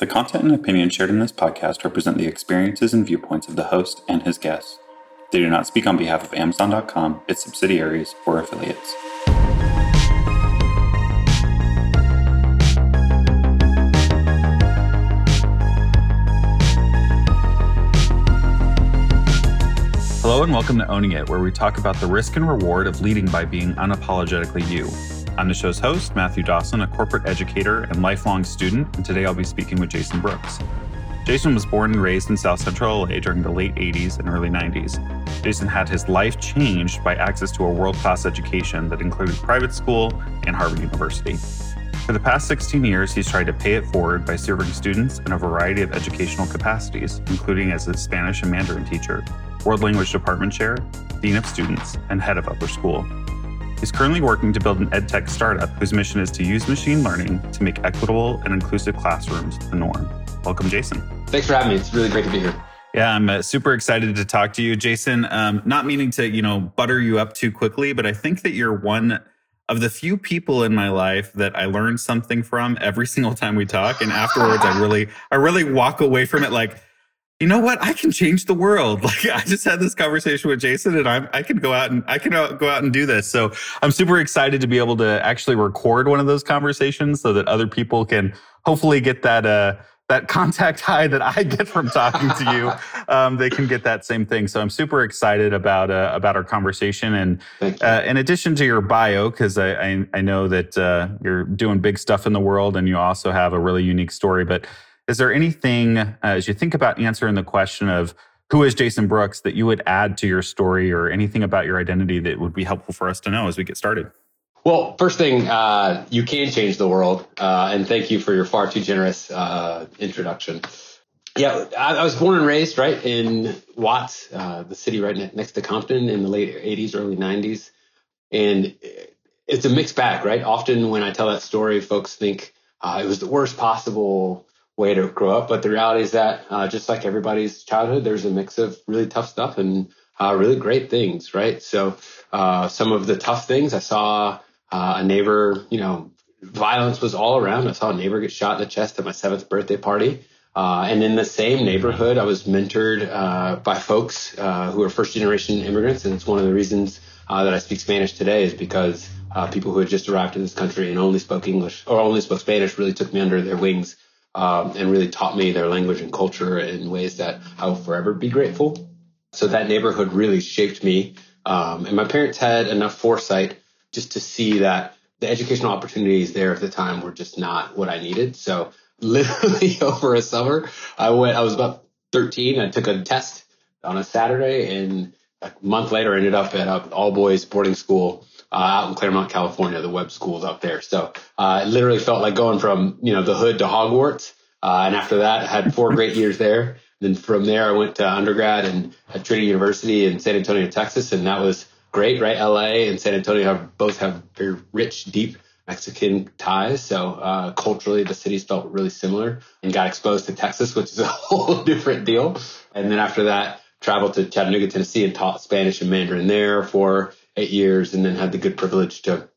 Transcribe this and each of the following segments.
The content and opinions shared in this podcast represent the experiences and viewpoints of the host and his guests. They do not speak on behalf of Amazon.com, its subsidiaries, or affiliates. Hello and welcome to Owning It, where we talk about the risk and reward of leading by being unapologetically you. I'm the show's host, Matthew Dawson, a corporate educator and lifelong student, and today I'll be speaking with Jason Brooks. Jason was born and raised in South Central LA during the late 80s and early 90s. Jason had his life changed by access to a world class education that included private school and Harvard University. For the past 16 years, he's tried to pay it forward by serving students in a variety of educational capacities, including as a Spanish and Mandarin teacher, World Language Department Chair, Dean of Students, and Head of Upper School. He's currently working to build an edtech startup whose mission is to use machine learning to make equitable and inclusive classrooms the norm. Welcome, Jason. Thanks for having me. It's really great to be here. Yeah, I'm uh, super excited to talk to you, Jason. Um, not meaning to, you know, butter you up too quickly, but I think that you're one of the few people in my life that I learn something from every single time we talk, and afterwards, I really, I really walk away from it like you know what? I can change the world. Like I just had this conversation with Jason and I'm, I can go out and I can go out and do this. So I'm super excited to be able to actually record one of those conversations so that other people can hopefully get that, uh, that contact high that I get from talking to you, um, they can get that same thing. So I'm super excited about uh, about our conversation. And uh, in addition to your bio, because I, I, I know that uh, you're doing big stuff in the world, and you also have a really unique story. But is there anything, uh, as you think about answering the question of who is Jason Brooks, that you would add to your story or anything about your identity that would be helpful for us to know as we get started? Well, first thing, uh, you can change the world. Uh, and thank you for your far too generous uh, introduction. Yeah, I, I, was born and raised right in Watts, uh, the city right next to Compton in the late 80s, early 90s. And it's a mixed bag, right? Often when I tell that story, folks think uh, it was the worst possible way to grow up. But the reality is that uh, just like everybody's childhood, there's a mix of really tough stuff and uh, really great things, right? So uh, some of the tough things, I saw uh, a neighbor, you know, violence was all around. I saw a neighbor get shot in the chest at my seventh birthday party. Uh, and in the same neighborhood, I was mentored uh, by folks who are first generation immigrants. And it's one of the reasons that I speak Spanish today is because people who had just arrived in this country and only spoke English or only spoke Spanish really took me under their wings um, and really taught me their language and culture in ways that I will forever be grateful. So that neighborhood really shaped me. Um, and my parents had enough foresight just to see that the educational opportunities there at the time were just not what I needed. So literally over a summer, I went, I was about 13. I took a test on a Saturday and a month later I ended up at an all boys boarding school uh, out in Claremont, California, the Webb schools up there. So uh, it literally felt like going from you know the hood to Hogwarts. Uh, and after that, I had four great years there. Then from there, I went to undergrad and at Trinity University in San Antonio, Texas, and that was great. Right, LA and San Antonio have, both have very rich, deep Mexican ties. So uh, culturally, the cities felt really similar, and got exposed to Texas, which is a whole different deal. And then after that, traveled to Chattanooga, Tennessee, and taught Spanish and Mandarin there for eight years and then had the good privilege to,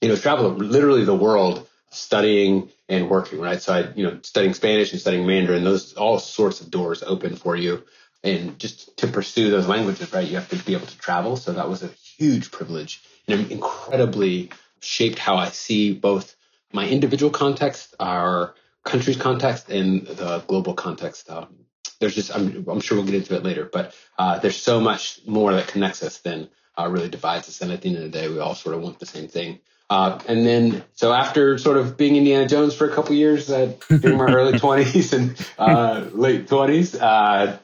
you know, travel literally the world studying and working, right? So I, you know, studying Spanish and studying Mandarin, those all sorts of doors open for you. And just to pursue those languages, right, you have to be able to travel. So that was a huge privilege and incredibly shaped how I see both my individual context, our country's context, and the global context. Um, there's just, I'm, I'm, sure we'll get into it later, but uh, there's so much more that connects us than uh, really divides us. And at the end of the day, we all sort of want the same thing. Uh, and then, so after sort of being Indiana Jones for a couple years, uh, during my early 20s and uh, late 20s, uh,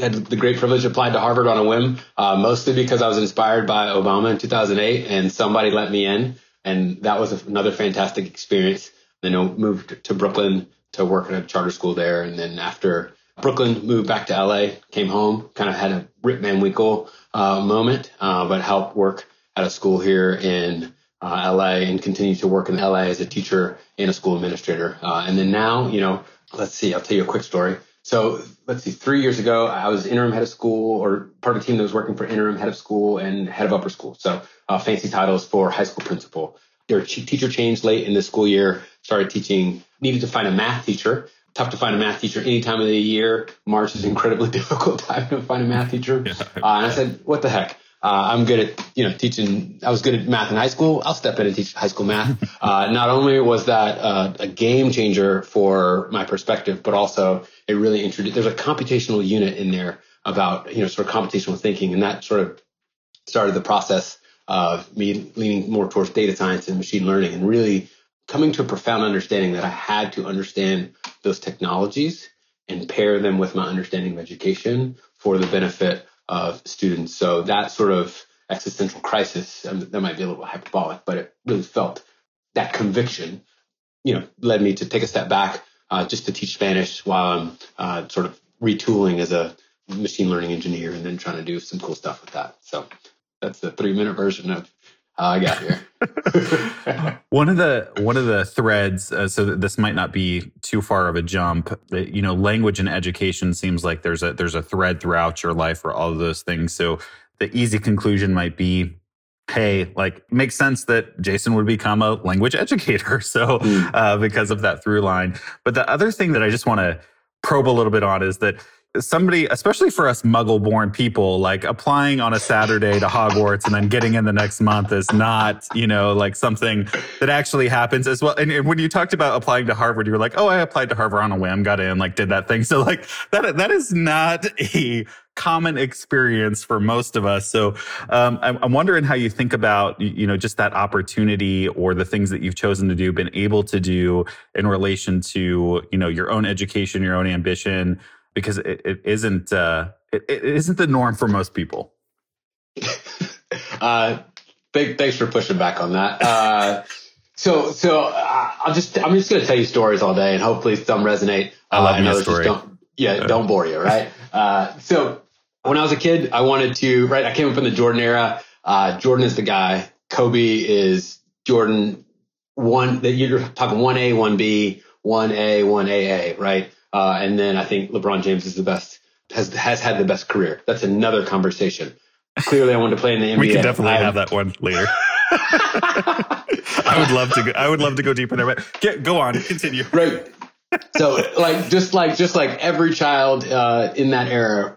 had the great privilege applied to Harvard on a whim, uh, mostly because I was inspired by Obama in 2008 and somebody let me in. And that was another fantastic experience. Then I moved to Brooklyn to work at a charter school there. And then after Brooklyn, moved back to LA, came home, kind of had a Rip Van Winkle uh, moment, uh, but helped work at a school here in uh, LA and continued to work in LA as a teacher and a school administrator. Uh, and then now, you know, let's see, I'll tell you a quick story. So let's see, three years ago, I was interim head of school or part of a team that was working for interim head of school and head of upper school. So uh, fancy titles for high school principal. Their teacher changed late in the school year, started teaching, needed to find a math teacher tough to find a math teacher any time of the year. March is incredibly difficult time to find a math teacher. Yeah, uh, and I said, what the heck? Uh, I'm good at, you know, teaching. I was good at math in high school. I'll step in and teach high school math. Uh, not only was that uh, a game changer for my perspective, but also it really introduced, there's a computational unit in there about, you know, sort of computational thinking. And that sort of started the process of me leaning more towards data science and machine learning and really coming to a profound understanding that I had to understand those technologies and pair them with my understanding of education for the benefit of students. So that sort of existential crisis, um, that might be a little hyperbolic, but it really felt that conviction, you know, led me to take a step back uh, just to teach Spanish while I'm uh, sort of retooling as a machine learning engineer and then trying to do some cool stuff with that. So that's the three minute version of how I got here. one of the one of the threads, uh, so this might not be too far of a jump. That, you know, language and education seems like there's a there's a thread throughout your life for all of those things. So the easy conclusion might be hey, like makes sense that Jason would become a language educator. So mm. uh, because of that through line. But the other thing that I just want to probe a little bit on is that somebody, especially for us muggle born people, like applying on a Saturday to Hogwarts and then getting in the next month is not, you know, like something that actually happens as well. And, when you talked about applying to Harvard, you were like, oh, I applied to Harvard on a whim, got in, like did that thing. So like that, that is not a common experience for most of us. So um, I'm, I'm wondering how you think about, you know, just that opportunity or the things that you've chosen to do, been able to do in relation to, you know, your own education, your own ambition, because it, it isn't uh, it, it isn't the norm for most people. uh, big thanks for pushing back on that. Uh, so so uh, I'll just I'm just going to tell you stories all day, and hopefully some resonate. I love uh, your story. Don't, yeah, yeah, don't bore you, right? Uh, so when I was a kid, I wanted to right. I came up in the Jordan era. Uh, Jordan is the guy. Kobe is Jordan. One that you're talking one A, one B, one A, one AA, right? Uh, and then I think LeBron James is the best, has has had the best career. That's another conversation. Clearly, I wanted to play in the NBA. We can definitely I, have that one later. I would love to. Go, I would love to go deeper there, but get, go on, continue. Right. So, like, just like just like every child uh, in that era,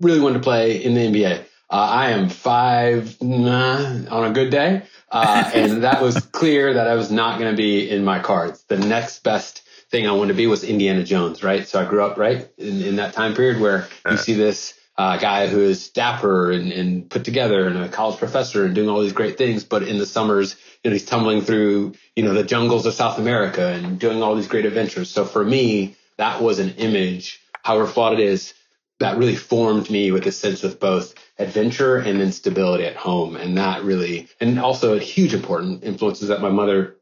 really wanted to play in the NBA. Uh, I am five nah, on a good day, uh, and that was clear that I was not going to be in my cards. The next best thing I wanted to be was Indiana Jones, right? So I grew up right in, in that time period where you see this uh, guy who is dapper and, and put together and a college professor and doing all these great things, but in the summers, you know, he's tumbling through, you know, the jungles of South America and doing all these great adventures. So for me, that was an image, however flawed it is, that really formed me with a sense of both adventure and then stability at home. And that really, and also a huge important influences that my mother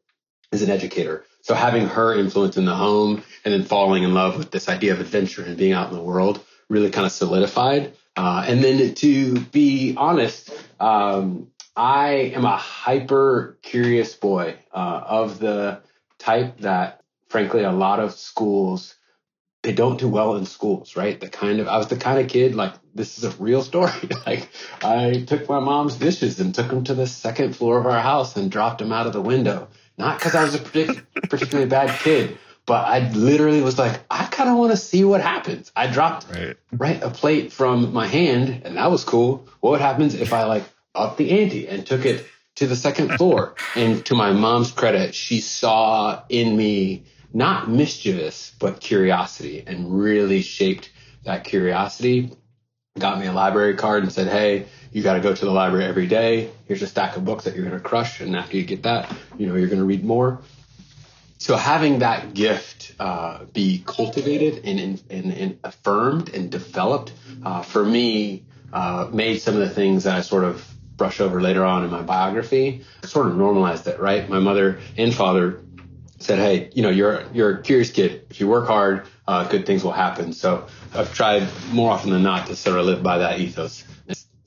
is an educator. So having her influence in the home and then falling in love with this idea of adventure and being out in the world really kind of solidified. Uh, and then to be honest, um, I am a hyper curious boy uh, of the type that, frankly, a lot of schools they don't do well in schools, right? The kind of I was the kind of kid like this is a real story. like I took my mom's dishes and took them to the second floor of our house and dropped them out of the window not because I was a particularly bad kid, but I literally was like, I kind of want to see what happens. I dropped right. right a plate from my hand, and that was cool. What happens if I like up the ante and took it to the second floor? and to my mom's credit, she saw in me not mischievous, but curiosity, and really shaped that curiosity. Got me a library card and said, "Hey, you got to go to the library every day. Here's a stack of books that you're going to crush, and after you get that, you know you're going to read more. So having that gift uh, be cultivated and, and, and, affirmed and developed uh, for me uh, made some of the things that I sort of brush over later on in my biography sort of normalized it. Right, my mother and father said, "Hey, you know, you're you're a curious kid. If you work hard, uh, good things will happen." So I've tried more often than not to sort of live by that ethos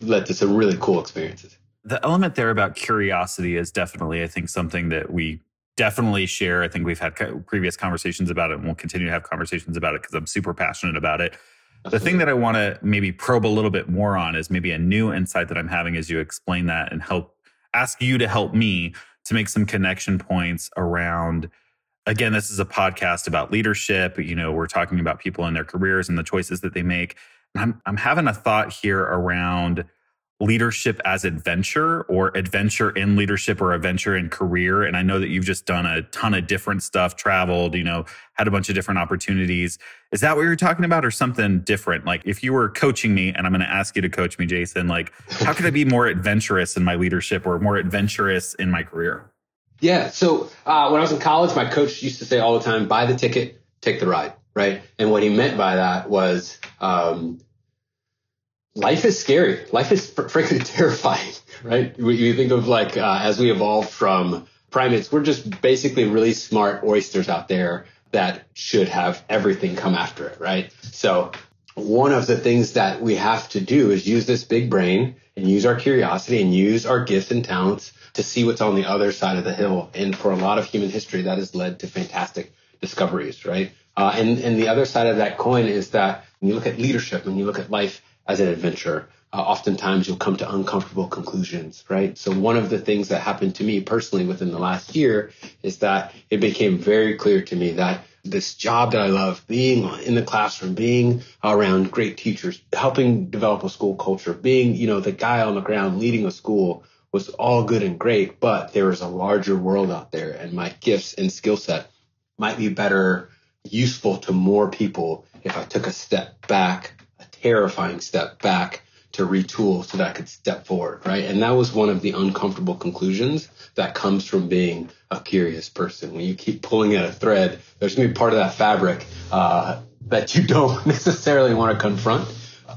led to some really cool experiences. The element there about curiosity is definitely, I think, something that we definitely share. I think we've had previous conversations about it and we'll continue to have conversations about it because I'm super passionate about it. Absolutely. The thing that I want to maybe probe a little bit more on is maybe a new insight that I'm having as you explain that and help ask you to help me to make some connection points around again, this is a podcast about leadership. You know, we're talking about people in their careers and the choices that they make. I'm I'm having a thought here around leadership as adventure or adventure in leadership or adventure in career. And i know that you've just done a ton of different stuff traveled you know had a bunch of different opportunities. Is that what you're talking about or something different? Like if you were coaching me and i'm going to ask you to coach me jason like how could i be more adventurous in my leadership or more adventurous in my career? Yeah so uh, when i was in college my coach used to say all the time buy the ticket take the ride right? And what he meant by that was um, life is scary. Life is fr- frankly terrifying, right? You think of like uh, as we evolved from primates, we're just basically really smart oysters out there that should have everything come after it, right? So one of the things that we have to do is use this big brain and use our curiosity and use our gifts and talents to see what's on the other side of the hill. And for a lot of human history, that has led to fantastic discoveries, right? Uh, and, and the other side of that coin is that when you look at leadership, when you look at life, as an adventure. Uh, oftentimes you'll come to uncomfortable conclusions, right? So one of the things that happened to me personally within the last year is that it became very clear to me that this job that I love, being in the classroom, being around great teachers, helping develop a school culture, being, you know, the guy on the ground leading a school was all good and great, but there is a larger world out there and my gifts and skill set might be better useful to more people if I took a step back terrifying step back to retool so that I could step forward, right? And that was one of the uncomfortable conclusions that comes from being a curious person. When you keep pulling at a thread, there's going to be part of that fabric uh, that you don't necessarily want to confront.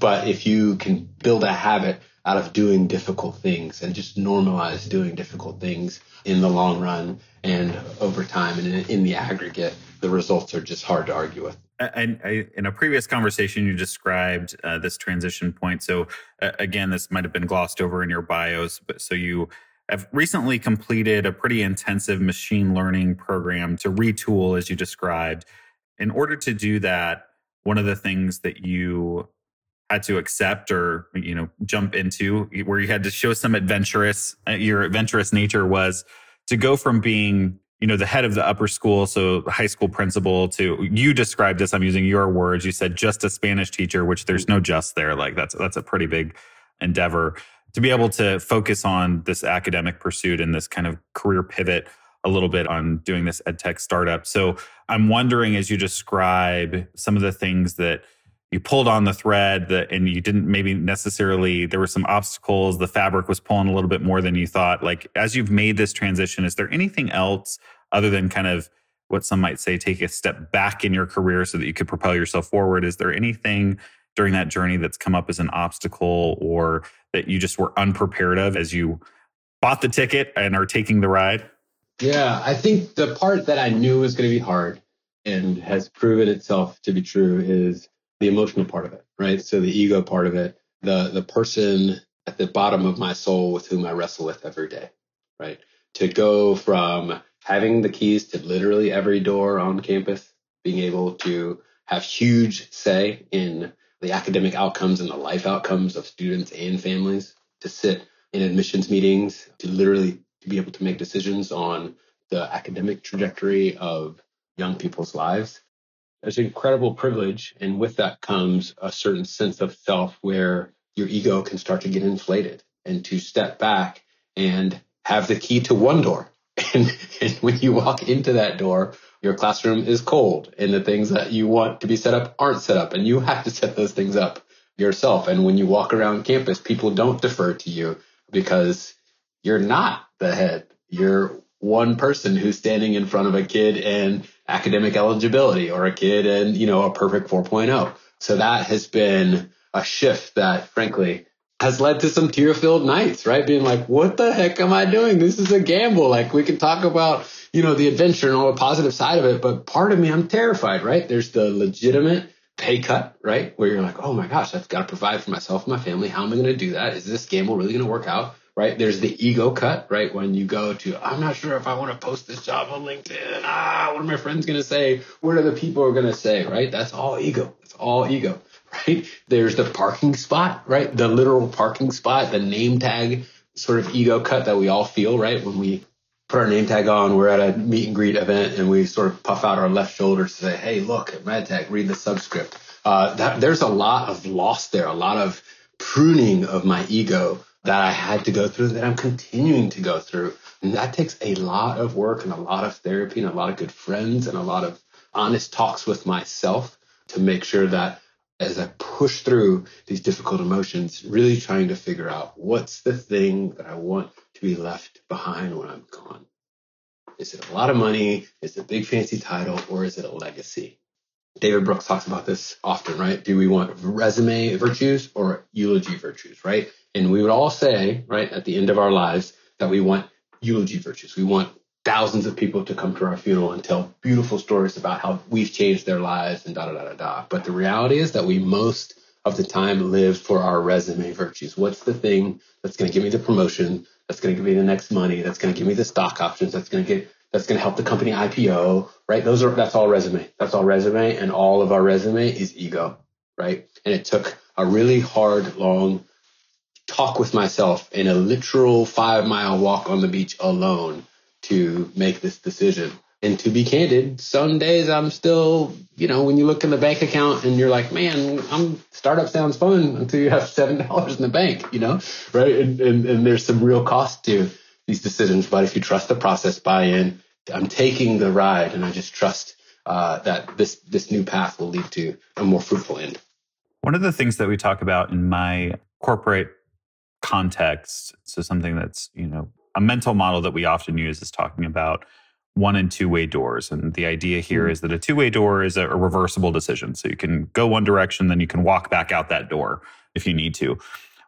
But if you can build a habit out of doing difficult things and just normalize doing difficult things in the long run and over time and in, in the aggregate, the results are just hard to argue with. And in a previous conversation, you described uh, this transition point. So uh, again, this might have been glossed over in your bios, but so you have recently completed a pretty intensive machine learning program to retool, as you described. In order to do that, one of the things that you had to accept or you know jump into, where you had to show some adventurous, uh, your adventurous nature was to go from being you know the head of the upper school so high school principal to you described this i'm using your words. You said just a spanish teacher which there's no just there. Like that's that's a pretty big endeavor. To be able to focus on this academic pursuit and this kind of career pivot a little bit on doing this ed tech startup. So i'm wondering as you describe some of the things that you pulled on the thread that and you didn't maybe necessarily there were some obstacles the fabric was pulling a little bit more than you thought. Like as you've made this transition is there anything else other than kind of what some might say take a step back in your career so that you could propel yourself forward? Is there anything during that journey that's come up as an obstacle or that you just were unprepared of as you bought the ticket and are taking the ride? Yeah i think the part that i knew was going to be hard and has proven itself to be true is the emotional part of it, right? So the ego part of it, the the person at the bottom of my soul with whom I wrestle with every day, right? To go from having the keys to literally every door on campus, being able to have huge say in the academic outcomes and the life outcomes of students and families, to sit in admissions meetings, to literally to be able to make decisions on the academic trajectory of young people's lives it's an incredible privilege. And with that comes a certain sense of self where your ego can start to get inflated and to step back and have the key to one door. And, and when you walk into that door, your classroom is cold and the things that you want to be set up aren't set up and you have to set those things up yourself. And when you walk around campus, people don't defer to you because you're not the head. You're one person who's standing in front of a kid and academic eligibility or a kid and, you know, a perfect 4.0. So that has been a shift that frankly has led to some tear filled nights, right? Being like, what the heck am I doing? This is a gamble. Like we can talk about, you know, the adventure and all the positive side of it, but part of me, I'm terrified, right? There's the legitimate pay cut, right? Where you're like, oh my gosh, I've got to provide for myself and my family. How am I going to do that? Is this gamble really going to work out? Right? There's the ego cut, right? When you go to, I'm not sure if I want to post this job on LinkedIn. Ah, what are my friends going to say? What are the people going to say, right? That's all ego. It's all ego, right? There's the parking spot, right? The literal parking spot, the name tag sort of ego cut that we all feel, right? When we put our name tag on. We're at a meet and greet event and we sort of puff out our left shoulder to say, Hey, look at MedTech, read the subscript. Uh, that, there's a lot of loss there, a lot of pruning of my ego that I had to go through that I'm continuing to go through. And that takes a lot of work and a lot of therapy and a lot of good friends and a lot of honest talks with myself to make sure that as I push through these difficult emotions, really trying to figure out what's the thing that I want to be left behind when I'm gone. Is it a lot of money? Is it a big fancy title? Or is it a legacy? David Brooks talks about this often, right? Do we want resume virtues or eulogy virtues, right? And we would all say, right, at the end of our lives that we want eulogy virtues. We want thousands of people to come to our funeral and tell beautiful stories about how we've changed their lives and da da da da da. But the reality is that we most of the time live for our resume virtues. What's the thing that's going to give me the promotion? That's going to give me the next money? That's going to give me the stock options? That's going to get that's going to help the company IPO, right? Those are that's all resume. That's all resume, and all of our resume is ego, right? And it took a really hard, long talk with myself in a literal five mile walk on the beach alone to make this decision. And to be candid, some days I'm still, you know, when you look in the bank account and you're like, man, I'm startup sounds fun until you have seven dollars in the bank, you know, right? And, and and there's some real cost to these decisions. But if you trust the process, buy in. I'm taking the ride, and I just trust uh, that this this new path will lead to a more fruitful end. One of the things that we talk about in my corporate context, so something that's you know a mental model that we often use is talking about one and two way doors. And the idea here mm-hmm. is that a two way door is a, a, reversible decision. So you can go one direction, then you can walk back out that door if you need to.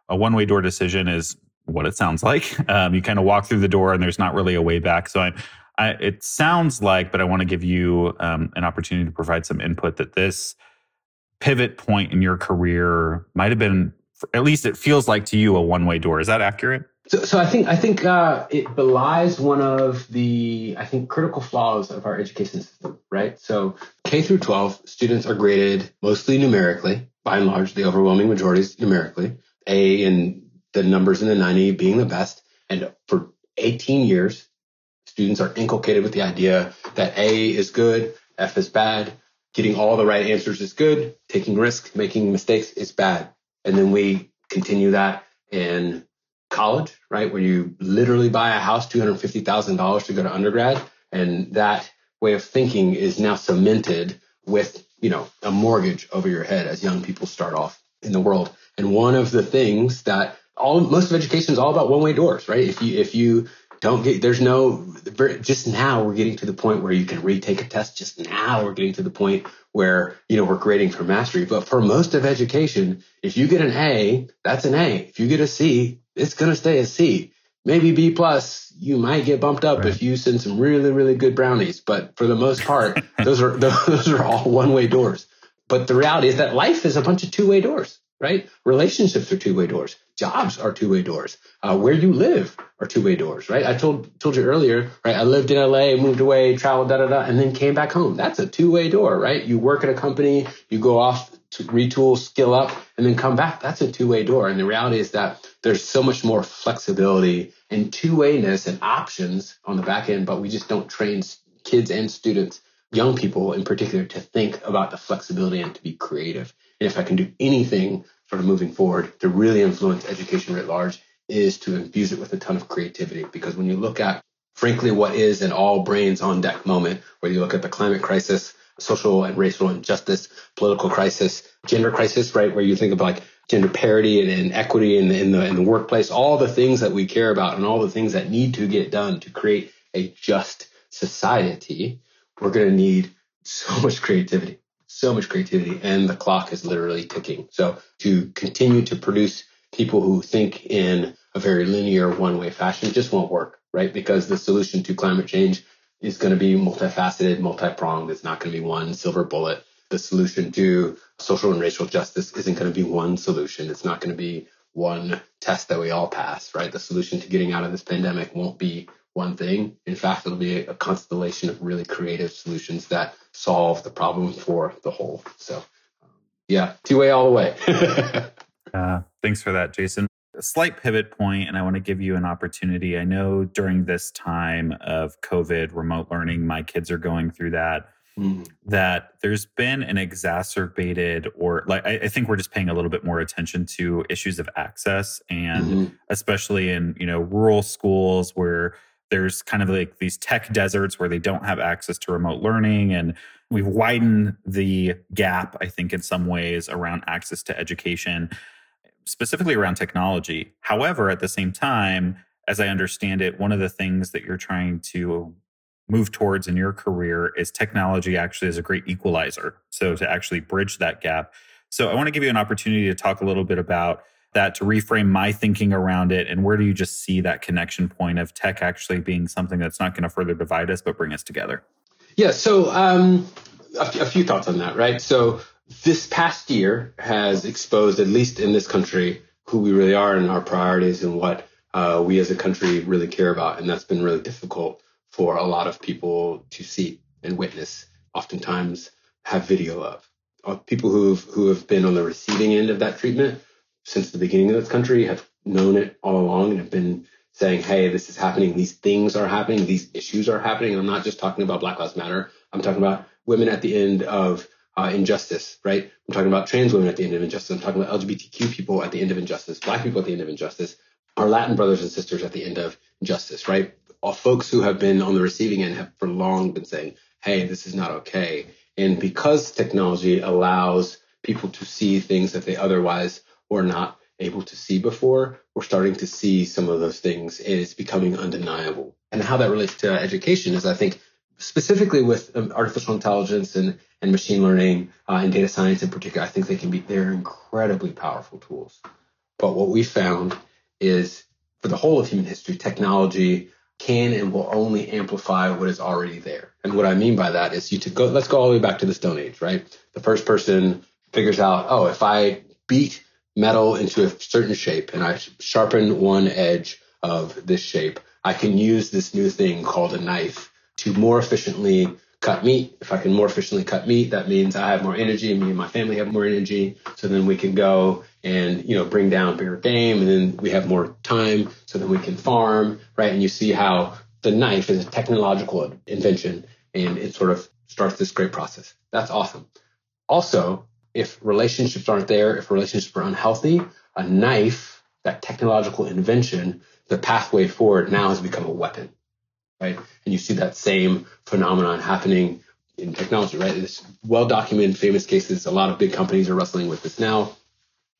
A one way door decision is what it sounds like. Um, you kind of walk through the door and there's not really a way back. So I, I, it sounds like, but I want to give you um, an opportunity to provide some input that this pivot point in your career might have been, at least it feels like to you, a one way door. Is that accurate? So, so I think I think uh, it belies one of the I think critical flaws of our education system, right? So K through 12 students are graded mostly numerically, by and large, the overwhelming majority is numerically. A and the numbers in the 90 being the best, and for 18 years, students are inculcated with the idea that A is good, F is bad, getting all the right answers is good, taking risks, making mistakes is bad, and then we continue that in college, right? Where you literally buy a house, $250,000 to go to undergrad. And that way of thinking is now cemented with, you know, a mortgage over your head as young people start off in the world. And one of the things that all, most of education is all about one way doors, right? If you, if you don't get, there's no, just now we're getting to the point where you can retake a test. Just now we're getting to the point where, you know, we're grading for mastery. But for most of education, if you get an A, that's an A. If you get a C, it's going to stay a C. Maybe B plus, you might get bumped up right. if you send some really, really good brownies. But for the most part, those are those are all one way doors. But the reality is that life is a bunch of two way doors, right? Relationships are two way doors. Jobs are two way doors. Uh, where you live are two way doors, right? I told told you earlier, right? I lived in LA, moved away, traveled, da da da, and then came back home. That's a two way door, right? You work at a company, you go off to retool, skill up, and then come back. That's a two way door. And the reality is that there's so much more flexibility and two wayness and options on the back end, but we just don't train kids and students, young people in particular, to think about the flexibility and to be creative. And if I can do anything sort of moving forward to really influence education writ large, is to infuse it with a ton of creativity. Because when you look at, frankly, what is an all brains on deck moment, where you look at the climate crisis, social and racial injustice, political crisis, gender crisis, right? Where you think about like gender parity and, and equity in, in, the in the workplace, all the things that we care about and all the things that need to get done to create a just society, we're going to need so much creativity, so much creativity, and the clock is literally ticking. So to continue to produce people who think in a very linear one way fashion just won't work, right? Because the solution to climate change is going to be multifaceted, multi pronged. It's not going to be one silver bullet. The solution to social and racial justice isn't going to be one solution. It's not going to be one test that we all pass, right? The solution to getting out of this pandemic won't be one thing. In fact, it'll be a constellation of really creative solutions that solve the problem for the whole. So, um, yeah, two way all the way. uh, thanks for that, Jason. a slight pivot point, and I want to give you an opportunity. I know during this time of COVID, remote learning, my kids are going through that. Mm. That there's been an exacerbated, or like I, I, think we're just paying a little bit more attention to issues of access, and mm-hmm. especially in you know rural schools where there's kind of like these tech deserts where they don't have access to remote learning and we've widened the gap i think in some ways around access to education specifically around technology. However at the same time as i understand it one of the things that you're trying to move towards in your career is technology actually is a great equalizer so to actually bridge that gap. So i want to give you an opportunity to talk a little bit about that to reframe my thinking around it? And where do you just see that connection point of tech actually being something that's not going to further divide us but bring us together? Yeah so um, a, f- a few thoughts on that right? So this past year has exposed at least in this country who we really are and our priorities and what uh, we as a country really care about. And that's been really difficult for a lot of people to see and witness oftentimes have video of people who've who have been on the receiving end of that treatment since the beginning of this country have known it all along and have been saying, hey, this is happening. These things are happening. These issues are happening. I'm not just talking about Black Lives Matter. I'm talking about women at the end of uh, injustice, right? I'm talking about trans women at the end of injustice. I'm talking about LGBTQ people at the end of injustice, Black people at the end of injustice, our Latin brothers and sisters at the end of injustice, right? All folks who have been on the receiving end have for long been saying, hey, this is not okay. And because technology allows people to see things that they otherwise were not able to see before, we're starting to see some of those things. It's becoming undeniable. And how that relates to education is, I think, specifically with um, artificial intelligence and, and machine learning uh, and data science in particular, I think they can be, they're incredibly powerful tools. But what we found is for the whole of human history, technology can and will only amplify what is already there. And what I mean by that is you to go, let's go all the way back to the Stone Age, right? The first person figures out, oh, if I beat metal into a certain shape and I sharpen one edge of this shape, I can use this new thing called a knife to more efficiently cut meat. If I can more efficiently cut meat, that means I have more energy me and my family have more energy. So then we can go and, you know, bring down bigger game and then we have more time so then we can farm, right? And you see how the knife is a technological invention and it sort of starts this great process. That's awesome. Also, if relationships aren't there, if relationships are unhealthy, a knife, that technological invention, the pathway forward now has become a weapon, right? And you see that same phenomenon happening in technology, right? It's well documented, famous cases. A lot of big companies are wrestling with this now,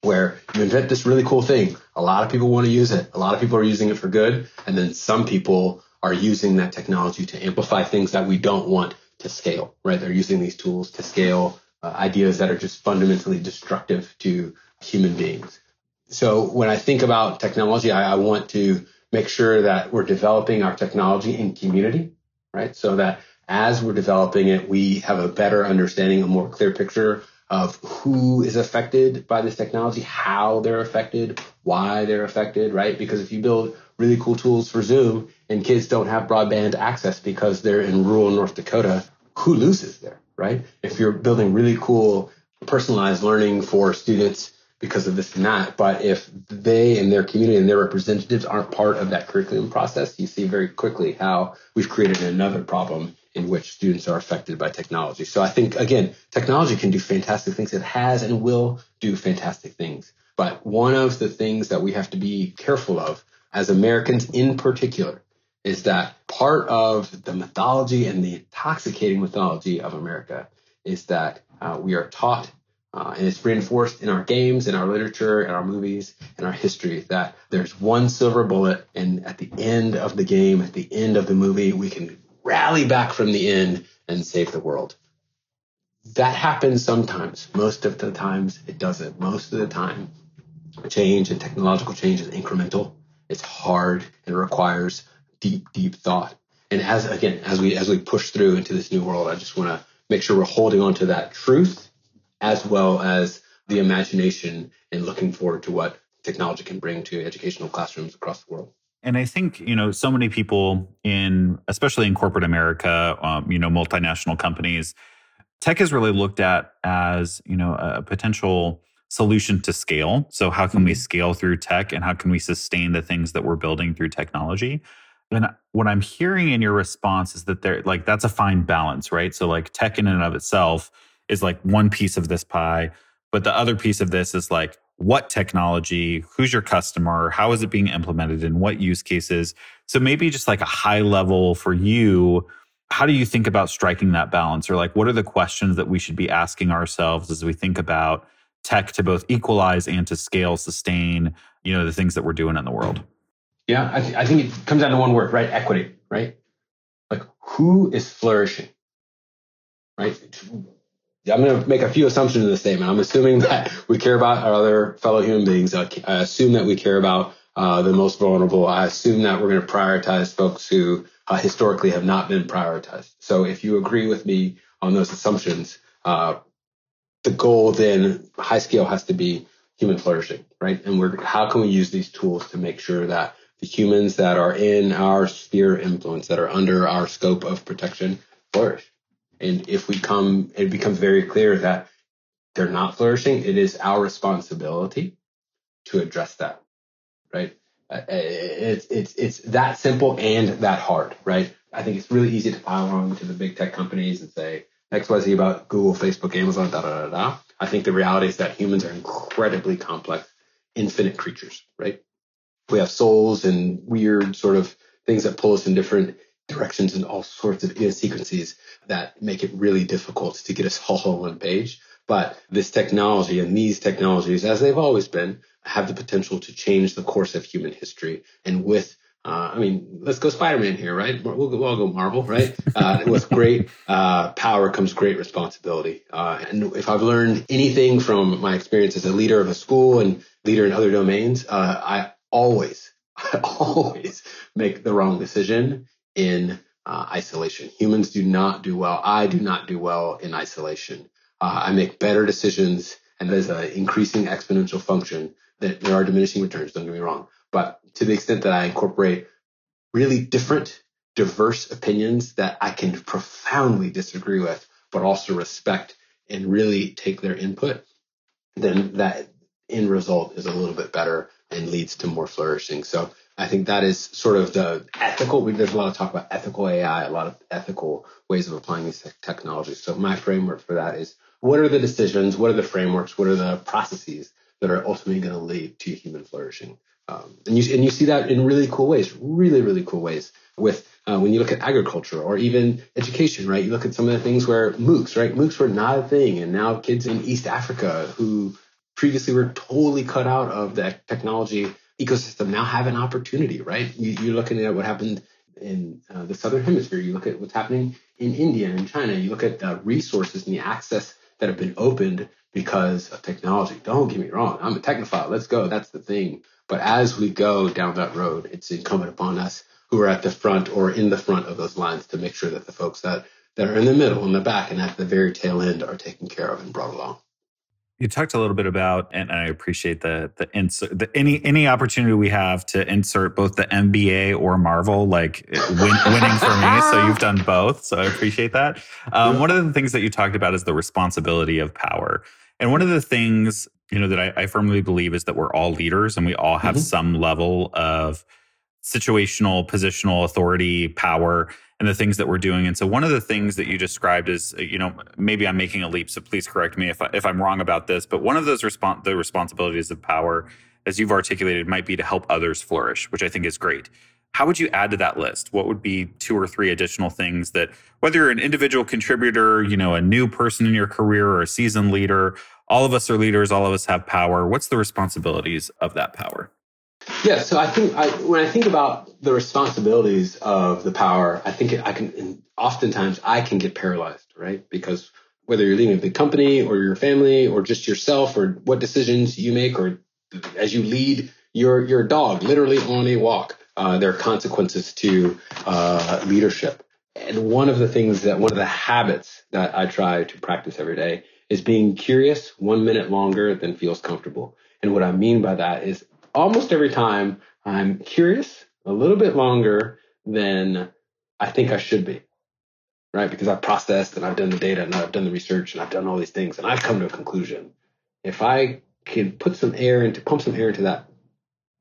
where you invent this really cool thing. A lot of people want to use it. A lot of people are using it for good. And then some people are using that technology to amplify things that we don't want to scale, right? They're using these tools to scale uh, ideas that are just fundamentally destructive to human beings. So when I think about technology, I, I want to make sure that we're developing our technology in community, right? So that as we're developing it, we have a better understanding, a more clear picture of who is affected by this technology, how they're affected, why they're affected, right? Because if you build really cool tools for Zoom and kids don't have broadband access because they're in rural North Dakota, who loses there? Right? If you're building really cool personalized learning for students because of this and that, but if they and their community and their representatives aren't part of that curriculum process, you see very quickly how we've created another problem in which students are affected by technology. So I think again, technology can do fantastic things. It has and will do fantastic things. But one of the things that we have to be careful of as Americans in particular is that part of the mythology and the intoxicating mythology of America is that uh, we are taught, uh, and it's reinforced in our games, in our literature, in our movies, in our history, that there's one silver bullet, and at the end of the game, at the end of the movie, we can rally back from the end and save the world. That happens sometimes. Most of the times, it doesn't. Most of the time, change and technological change is incremental. It's hard and requires deep, deep thought. And as again, as we as we push through into this new world, I just want to make sure we're holding on to that truth as well as the imagination and looking forward to what technology can bring to educational classrooms across the world. And I think, you know, so many people in, especially in corporate America, um, you know, multinational companies, tech is really looked at as, you know, a potential solution to scale. So, how can we mm-hmm. scale through tech and how can we sustain the things that we're building through technology? And what I'm hearing in your response is that there, like, that's a fine balance, right? So, like, tech in and of itself is like one piece of this pie, but the other piece of this is like, what technology, who's your customer, how is it being implemented, in what use cases? So, maybe just like a high level for you, how do you think about striking that balance? Or, like, what are the questions that we should be asking ourselves as we think about tech to both equalize and to scale, sustain, you know, the things that we're doing in the world? Yeah, I, th- I think it comes down to one word, right? Equity, right? Like who is flourishing, right? I'm going to make a few assumptions in this statement. I'm assuming that we care about our other fellow human beings. I assume that we care about uh, the most vulnerable. I assume that we're going to prioritize folks who uh, historically have not been prioritized. So if you agree with me on those assumptions, uh, the goal then high scale has to be human flourishing, right? And we're how can we use these tools to make sure that the humans that are in our sphere of influence, that are under our scope of protection, flourish. And if we come, it becomes very clear that they're not flourishing, it is our responsibility to address that, right? Uh, it's, it's, it's that simple and that hard, right? I think it's really easy to pile on to the big tech companies and say XYZ about Google, Facebook, Amazon, da da da da. I think the reality is that humans are incredibly complex, infinite creatures, right? We have souls and weird sort of things that pull us in different directions and all sorts of idiosyncrasies that make it really difficult to get us all on one page. But this technology and these technologies, as they've always been, have the potential to change the course of human history. And with uh, I mean, let's go Spider-Man here, right? We'll, we'll all go Marvel, right? Uh, with great uh, power comes great responsibility. Uh, and if I've learned anything from my experience as a leader of a school and leader in other domains, uh, I always, always make the wrong decision in uh, isolation. Humans do not do well. I do not do well in isolation. Uh, I make better decisions, and there's an increasing exponential function that there are diminishing returns. Don't get me wrong, but to the extent that I incorporate really different, diverse opinions that I can profoundly disagree with, but also respect and really take their input, then that end result is a little bit better and leads to more flourishing. So I think that is sort of the ethical. There's a lot of talk about ethical AI, a lot of ethical ways of applying these technologies. So my framework for that is what are the decisions? What are the frameworks? What are the processes that are ultimately going to lead to human flourishing? Um, and you and you see that in really cool ways, really really cool ways. With uh, when you look at agriculture or even education, right? You look at some of the things where MOOCs, right? MOOCs were not a thing, and now kids in East Africa who previously were totally cut out of that technology ecosystem now have an opportunity, right? You, are looking at what happened in uh, the southern hemisphere. You look at what's happening in India and China. You look at the resources and the access that have been opened because of technology. Don't get me wrong. I'm a technophile. Let's go. That's the thing. But as we go down that road, it's incumbent upon us who are at the front or in the front of those lines to make sure that the folks that, that are in the middle, in the back, and at the very tail end are taken care of and brought along. You talked a little bit about, and I appreciate the the insert, the, any any opportunity we have to insert both the NBA or Marvel, like win, winning for me. So you've done both, so I appreciate that. Um, one of the things that you talked about is the responsibility of power, and one of the things you know that I, I firmly believe is that we're all leaders and we all have mm-hmm. some level of situational, positional authority, power and the things that we're doing. And so one of the things that you described is, uh, you know, maybe I'm making a leap, so please correct me if, I, if I'm wrong about this, but one of those respons- the responsibilities of power, as you've articulated, might be to help others flourish, which I think is great. How would you add to that list? What would be two or three additional things that, whether you're an individual contributor, you know, a new person in your career or a seasoned leader, all of us are leaders, all of us have power. What's the responsibilities of that power? Yeah, so I think I, when I think about the responsibilities of the power, I think I can, oftentimes I can get paralyzed, right? Because whether you're leading a big company or your family or just yourself or what decisions you make or as you lead your, your dog literally on a walk, uh, there are consequences to uh, leadership. And one of the things that, one of the habits that I try to practice every day is being curious one minute longer than feels comfortable. And what I mean by that is almost every time I'm curious a little bit longer than I think I should be. Right? Because I've processed and I've done the data and I've done the research and I've done all these things and I've come to a conclusion. If I can put some air into, pump some air into that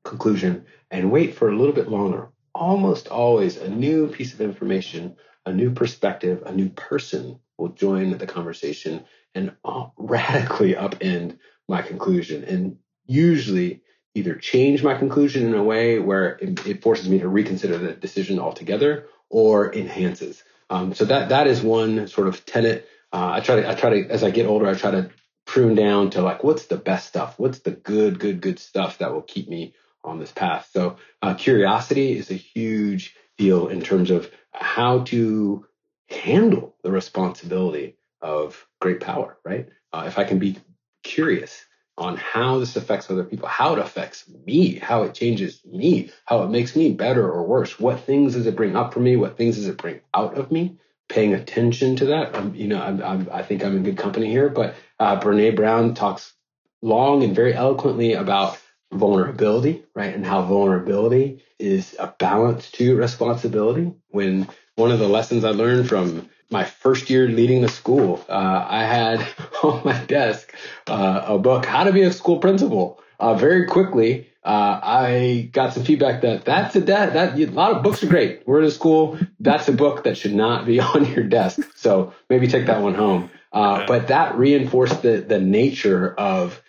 conclusion and wait for a little bit longer, almost always a new piece of information, a new perspective, a new person will join the conversation and uh, radically upend my conclusion and usually either change my conclusion in a way where it, it forces me to reconsider the decision altogether or enhances. Um, so that that is one sort of tenet. Uh, I try to I try to as I get older I try to prune down to like what's the best stuff, what's the good good good stuff that will keep me on this path. So uh, curiosity is a huge deal in terms of how to handle the responsibility of great power, right? Uh, if I can be curious on how this affects other people, how it affects me, how it changes me, how it makes me better or worse, what things does it bring up for me, what things does it bring out of me, paying attention to that. Um, you know, I'm, I'm, i think I'm in good company here, but uh, Brene Brown talks long and very eloquently about vulnerability, right? And how vulnerability is a balance to responsibility. When one of the lessons I learned from my first year leading the school, uh, I had on my desk uh, a book, How to Be a School Principal. Uh, very quickly, uh, I got some feedback that that's a de- that a lot of books are great. We're in a school. That's a book that should not be on your desk. So maybe take that one home. Uh, but that reinforced the the nature of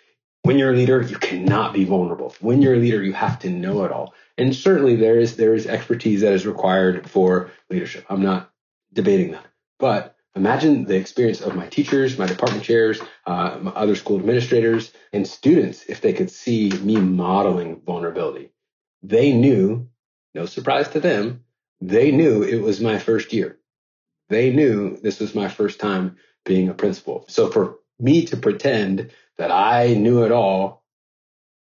when you're a leader, you cannot be vulnerable. When you're a leader, you have to know it all. And certainly there is there is expertise that is required for leadership. I'm not debating that. But imagine the experience of my teachers, my department chairs, uh, my other school administrators, and students if they could see me modeling vulnerability. They knew, no surprise to them, they knew it was my first year. They knew this was my first time being a principal. So for me to pretend that I knew it all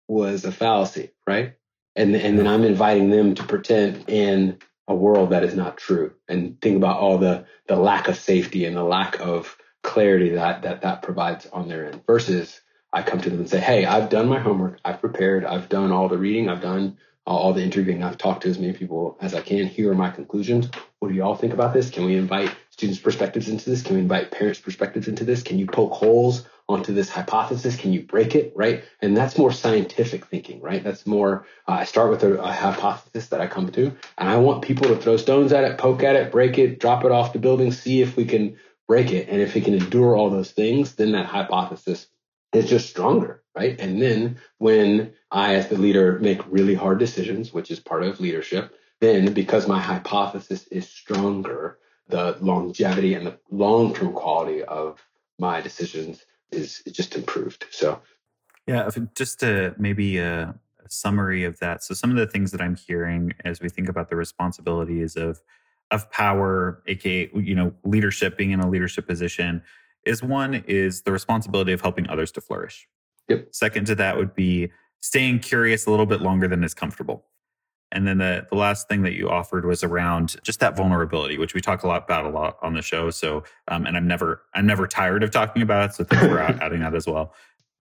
was a fallacy, right? And and then I'm inviting them to pretend in a world that is not true and think about all the the lack of safety and the lack of clarity that that that provides on their end versus I come to them and say, "Hey, I've done my homework. I've prepared. I've done all the reading. I've done all the interviewing. I've talked to as many people as I can. Here are my conclusions. What do y'all think about this? Can we invite students' perspectives into this? Can we invite parents' perspectives into this? Can you poke holes onto this hypothesis? Can you break it? Right. And that's more scientific thinking, right? That's more, uh, I start with a, a, hypothesis that I come to, and I want people to throw stones at it, poke at it, break it, drop it off the building, see if we can break it. And if it can endure all those things, then that hypothesis is just stronger, right? And then when I, as the leader, make really hard decisions, which is part of leadership, then because my hypothesis is stronger, the longevity and the long term quality of my decisions is just improved. So, yeah, just to maybe a, a summary of that. So, some of the things that I'm hearing as we think about the responsibilities of of power, aka you know leadership, being in a leadership position, is one is the responsibility of helping others to flourish. Yep. Second to that would be staying curious a little bit longer than is comfortable. And then the, the last thing that you offered was around just that vulnerability, which we talk a lot about a lot on the show. So, um, and I'm never I'm never tired of talking about it. So thanks for adding that as well.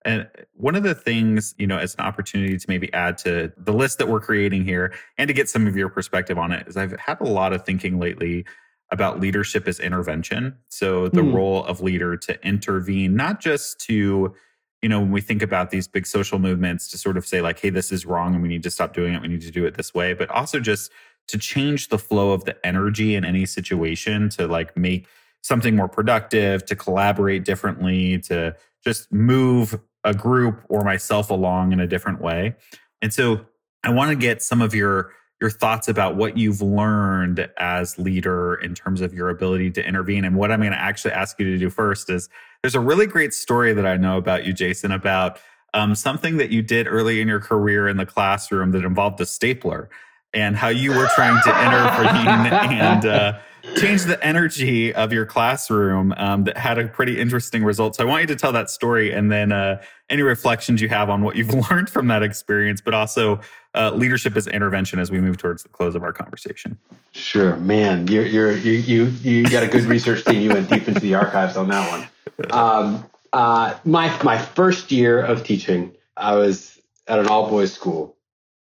And one of the things, you know, as an opportunity to maybe add to the list that we're creating here and to get some of your perspective on it is I've had a lot of thinking lately about leadership as intervention. So the mm. role of leader to intervene, not just to you know, when we think about these big social movements to sort of say, like, hey, this is wrong and we need to stop doing it, we need to do it this way, but also just to change the flow of the energy in any situation to like make something more productive, to collaborate differently, to just move a group or myself along in a different way. And so I want to get some of your your thoughts about what you've learned as leader in terms of your ability to intervene. And what I'm going to actually ask you to do first is there's a really great story that I know about you, Jason, about um, something that you did early in your career in the classroom that involved a stapler and how you were trying to intervene and uh, change the energy of your classroom um, that had a pretty interesting result. So I want you to tell that story and then uh, any reflections you have on what you've learned from that experience, but also uh, leadership as intervention as we move towards the close of our conversation. Sure, man, you're, you're you you you got a good research team. You went deep into the archives on that one. Um, uh, my my first year of teaching, I was at an all boys school,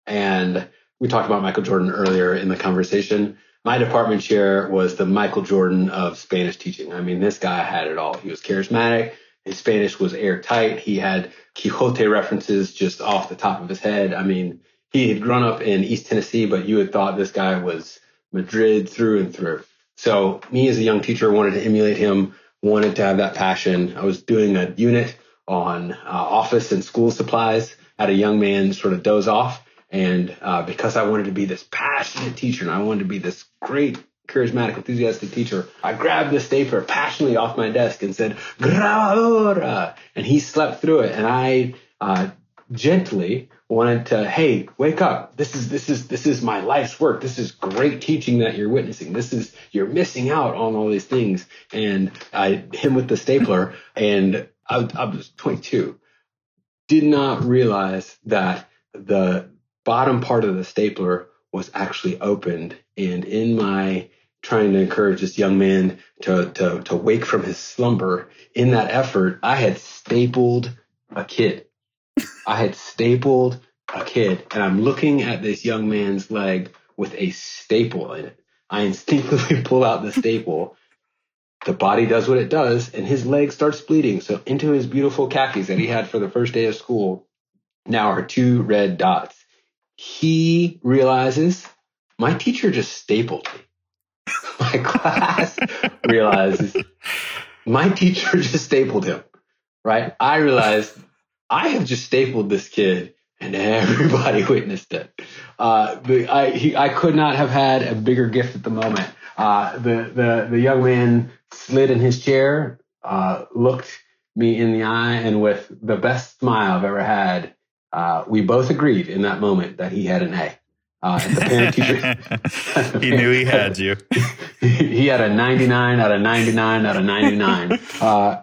and we talked about Michael Jordan earlier in the conversation. My department chair was the Michael Jordan of Spanish teaching. I mean, this guy had it all. He was charismatic his Spanish was airtight. He had Quixote references just off the top of his head. I mean, he had grown up in East Tennessee, but you had thought this guy was Madrid through and through. So me as a young teacher wanted to emulate him, wanted to have that passion. I was doing a unit on uh, office and school supplies, had a young man sort of doze off. And uh, because I wanted to be this passionate teacher and I wanted to be this great, charismatic, enthusiastic teacher, I grabbed the stapler passionately off my desk and said, Grabadora! And he slept through it. And I uh, gently wanted to, hey, wake up. This is this is this is my life's work. This is great teaching that you're witnessing. This is you're missing out on all these things. And I him with the stapler, and I, I was 22. Did not realize that the bottom part of the stapler was actually opened, and in my trying to encourage this young man to, to, to wake from his slumber. In that effort, I had stapled a kid I had stapled a kid and I'm looking at this young man's leg with a staple in it. I instinctively pull out the staple. The body does what it does and his leg starts bleeding. So into his beautiful khakis that he had for the first day of school now are two red dots. He realizes my teacher just stapled me. My class realizes my teacher just stapled him, right? I realized I have just stapled this kid and everybody witnessed it. Uh, I, he, I could not have had a bigger gift at the moment. Uh, the, the, the young man slid in his chair, uh, looked me in the eye, and with the best smile I've ever had, uh, we both agreed in that moment that he had an A. Uh, the parent teacher, he knew he had you. he had a 99 out of 99 out of 99. Uh,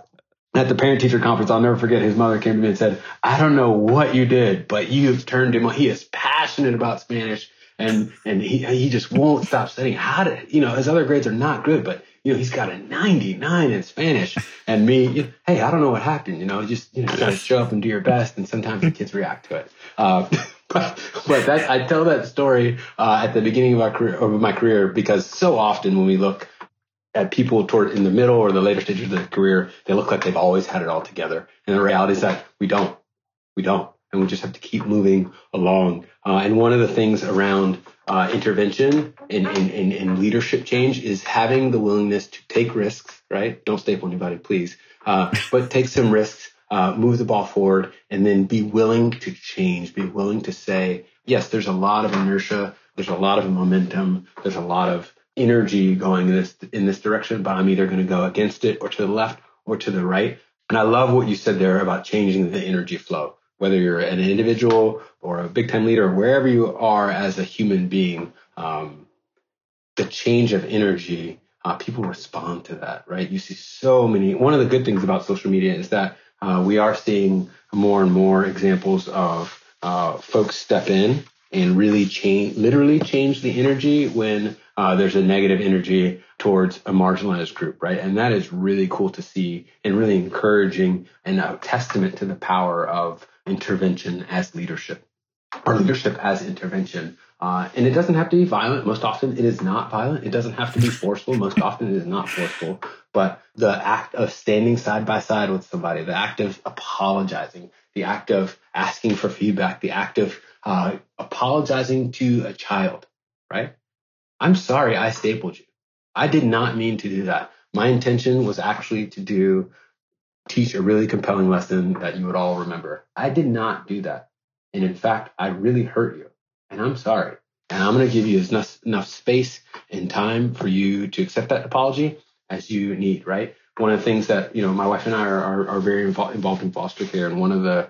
at the parent teacher conference, I'll never forget his mother came to me and said, I don't know what you did, but you've turned him on. He is passionate about Spanish and, and he, he just won't stop studying. How did, you know, his other grades are not good, but you know, he's got a 99 in Spanish and me, you know, Hey, I don't know what happened. You know, just, you know, show up and do your best. And sometimes the kids react to it. Uh, but, but that, I tell that story, uh, at the beginning of our career, of my career, because so often when we look at people toward in the middle or the later stages of their career, they look like they've always had it all together. And the reality is that we don't. We don't. And we just have to keep moving along. Uh, and one of the things around uh, intervention and, and, and, and, leadership change is having the willingness to take risks, right? Don't staple anybody, please. Uh, but take some risks, uh, move the ball forward, and then be willing to change, be willing to say, yes, there's a lot of inertia. There's a lot of momentum. There's a lot of energy going in this in this direction, but I'm either going to go against it or to the left or to the right. And I love what you said there about changing the energy flow. Whether you're an individual or a big time leader, wherever you are as a human being, um, the change of energy, uh, people respond to that, right? You see so many. One of the good things about social media is that uh, we are seeing more and more examples of uh, folks step in and really change, literally change the energy when uh, there's a negative energy towards a marginalized group, right? And that is really cool to see and really encouraging and a testament to the power of intervention as leadership or leadership as intervention. Uh, and it doesn't have to be violent. Most often it is not violent. It doesn't have to be forceful. Most often it is not forceful. But the act of standing side by side with somebody, the act of apologizing, the act of asking for feedback, the act of uh, apologizing to a child, right? I'm sorry I stapled you. I did not mean to do that. My intention was actually to do teach a really compelling lesson that you would all remember. I did not do that. And in fact, I really hurt you. And I'm sorry. And I'm going to give you enough, enough space and time for you to accept that apology as you need, right? One of the things that, you know, my wife and I are, are, are very involved, involved in foster care. And one of the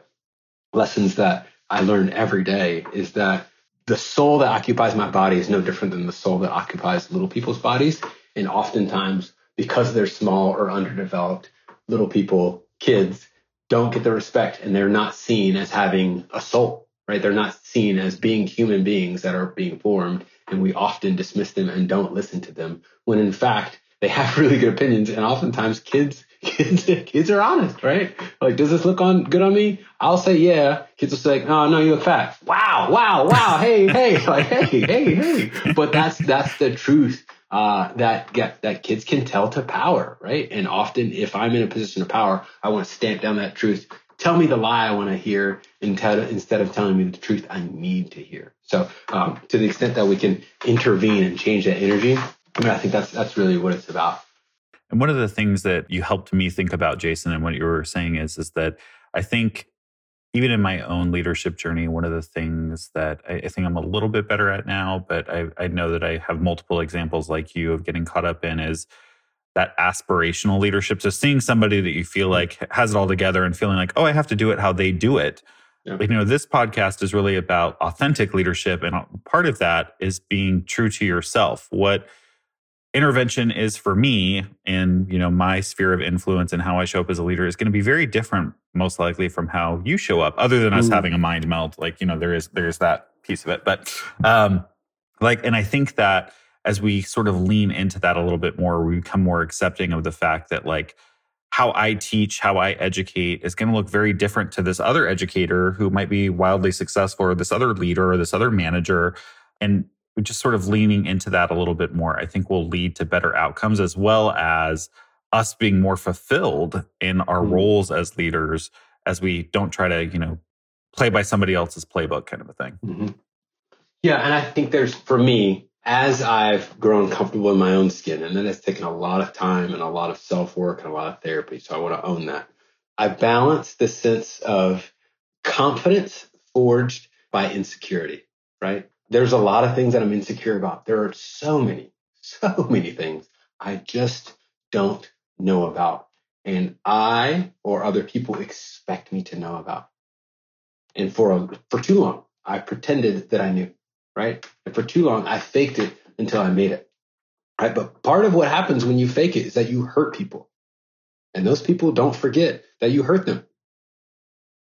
lessons that I learn every day is that the soul that occupies my body is no different than the soul that occupies little people's bodies. And oftentimes, because they're small or underdeveloped, little people, kids, don't get the respect and they're not seen as having a soul, right? They're not seen as being human beings that are being formed. And we often dismiss them and don't listen to them when in fact, they have really good opinions. And oftentimes kids kids kids are honest, right? Like, does this look on good on me? I'll say yeah. Kids will say, oh no, you look fat. Wow, wow, wow. Hey, hey, like hey, hey, hey. But that's that's the truth. Uh, that get, that kids can tell to power, right? And often, if I'm in a position of power, I want to stamp down that truth. Tell me the lie I want to hear instead of telling me the truth I need to hear. So, um, to the extent that we can intervene and change that energy, I mean, I think that's that's really what it's about. And one of the things that you helped me think about, Jason, and what you were saying is, is that I think even in my own leadership journey, one of the things that I, I think I'm a little bit better at now, but I, I, know that I have multiple examples like you of getting caught up in is that aspirational leadership. So seeing somebody that you feel mm-hmm. like has it all together and feeling like, oh, I have to do it how they do it. Yeah. you know, this podcast is really about authentic leadership. And part of that is being true to yourself. What intervention is for me in you know my sphere of influence and how I show up as a leader is going to be very different most likely from how you show up other than us Ooh. having a mind melt like you know there is there's that piece of it but um like and I think that as we sort of lean into that a little bit more we become more accepting of the fact that like how I teach, how I educate is going to look very different to this other educator who might be wildly successful or this other leader or this other manager. And just sort of leaning into that a little bit more, I think will lead to better outcomes as well as us being more fulfilled in our mm-hmm. roles as leaders as we don't try to, you know, play by somebody else's playbook kind of a thing. Mm-hmm. Yeah. And I think there's, for me, as I've grown comfortable in my own skin, and that has taken a lot of time and a lot of self work and a lot of therapy. So I want to own that. I balance the sense of confidence forged by insecurity, right? There's a lot of things that I'm insecure about. There are so many, so many things I just don't know about. And I or other people expect me to know about. And for a, for too long, I pretended that I knew, right? And for too long, I faked it until I made it. Right. But part of what happens when you fake it is that you hurt people. And those people don't forget that you hurt them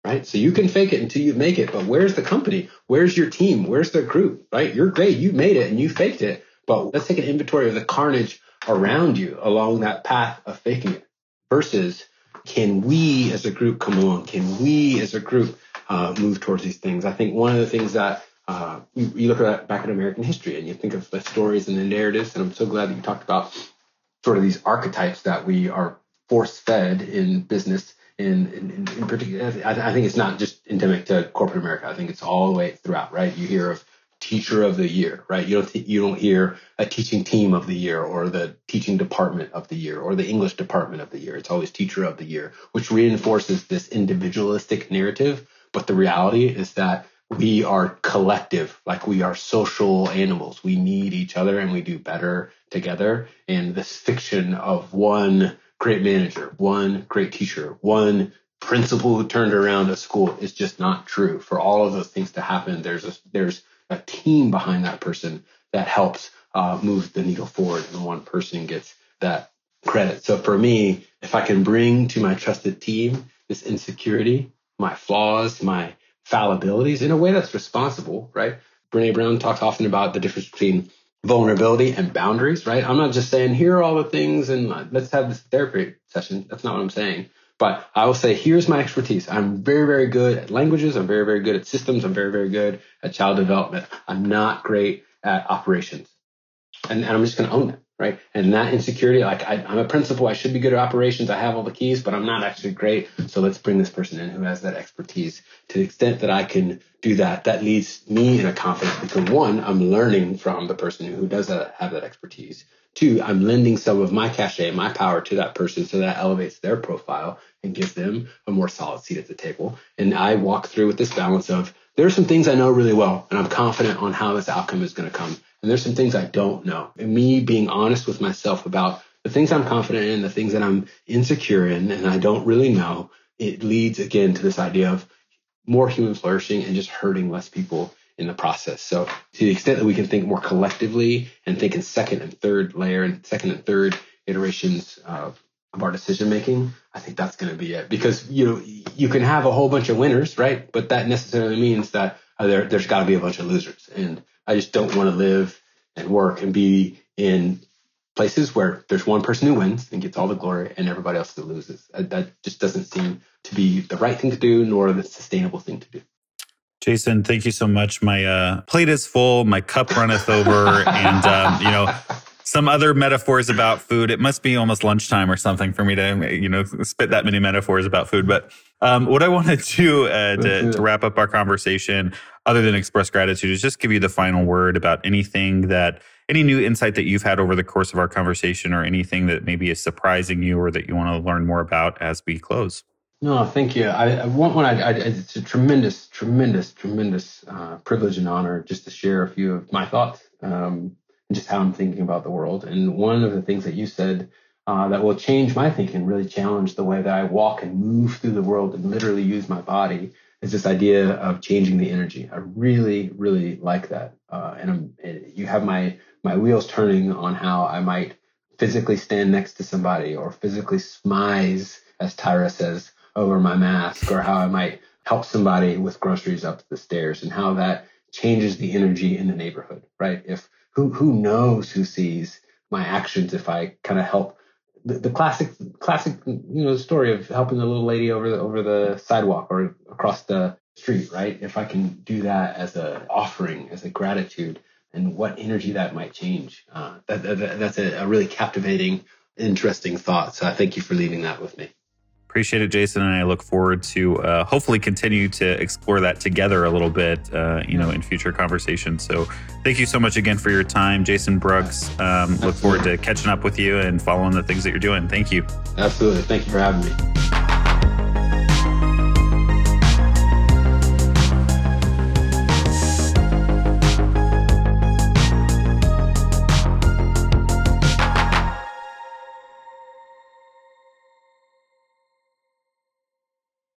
right? So you can fake it until you make it, but where's the company? Where's your team? Where's the group, right? You're great. You made it and you faked it, but let's take an inventory of the carnage around you along that path of faking it versus can we as a group come along? Can we as a group uh, move towards these things? I think one of the things that uh, you, you, look at back at American history and you think of the stories and the narratives, and I'm so glad that you talked about sort of these archetypes that we are force fed in business in, in, in particular, I, I, think it's not just endemic to corporate America. I think it's all the way throughout, right? You hear of teacher of the year, right? You don't, you don't hear a teaching team of the year or the teaching department of the year or the English department of the year. It's always teacher of the year, which reinforces this individualistic narrative. But the reality is that we are collective, like we are social animals. We need each other and we do better together. And this fiction of one great manager, one great teacher, one principal who turned around a school is just not true. For all of those things to happen, there's a there's a team behind that person that helps uh, move the needle forward, and one person gets that credit. So for me, if I can bring to my trusted team this insecurity, my flaws, my fallibilities in a way that's responsible, right? Brene Brown talks often about the difference between vulnerability and boundaries, right? I'm not just saying, here are all the things and uh, let's have this therapy session. That's not what I'm saying. But I will say, here's my expertise. I'm very, very good at languages. I'm very, very good at systems. I'm very, very good at child development. I'm not great at operations. And, and I'm just going to own that right? And that insecurity, like I, am a principal, I should be good at operations, I have all the keys, but I'm not actually great. So let's bring this person in who has that expertise. To the extent that I can do that, that leads me in a confidence because one, I'm learning from the person who does that, have that expertise. Two, I'm lending some of my cachet, my power to that person so that elevates their profile and gives them a more solid seat at the table. And I walk through with this balance of there are some things I know really well, and I'm confident on how this outcome is going to come. And there's some things I don't know. And me being honest with myself about the things I'm confident in, the things that I'm insecure in, and I don't really know, it leads again to this idea of more human flourishing and just hurting less people in the process. So to the extent that we can think more collectively and think in second and third layer and second and third iterations of, of our decision making, I think that's going to be it. Because you know you can have a whole bunch of winners, right? But that necessarily means that there there's got to be a bunch of losers. And I just don't want to live and work and be in places where there's one person who wins and gets all the glory and everybody else who loses. Uh, that just doesn't seem to be the right thing to do nor the sustainable thing to do. Jason, thank you so much. My uh, plate is full, my cup runneth over, and um, you know, some other metaphors about food. It must be almost lunchtime or something for me to, you know, spit that many metaphors about food. But um, what I want to do uh, to, to wrap up our conversation, other than express gratitude, is just give you the final word about anything that, any new insight that you've had over the course of our conversation, or anything that maybe is surprising you, or that you want to learn more about as we close. No, thank you. I, I want one. I, I, it's a tremendous, tremendous, tremendous uh, privilege and honor just to share a few of my thoughts um, and just how I'm thinking about the world. And one of the things that you said uh, that will change my thinking, really challenge the way that I walk and move through the world and literally use my body, is this idea of changing the energy. I really, really like that. Uh, and I'm, you have my my wheels turning on how I might physically stand next to somebody or physically smize, as Tyra says, over my mask, or how I might help somebody with groceries up the stairs, and how that changes the energy in the neighborhood, right? If who who knows who sees my actions if I kind of help the, the, classic classic you know story of helping the little lady over the over the sidewalk or across the street, right? If I can do that as a offering, as a gratitude, and what energy that might change, uh, that, that, that's a, a really captivating, interesting thought. So I thank you for leaving that with me. Appreciate it, Jason, and I look forward to uh, hopefully continue to explore that together a little bit, uh, you know, in future conversations. So, thank you so much again for your time, Jason Brooks. Um, look forward to catching up with you and following the things that you're doing. Thank you. Absolutely. Thank you for having me.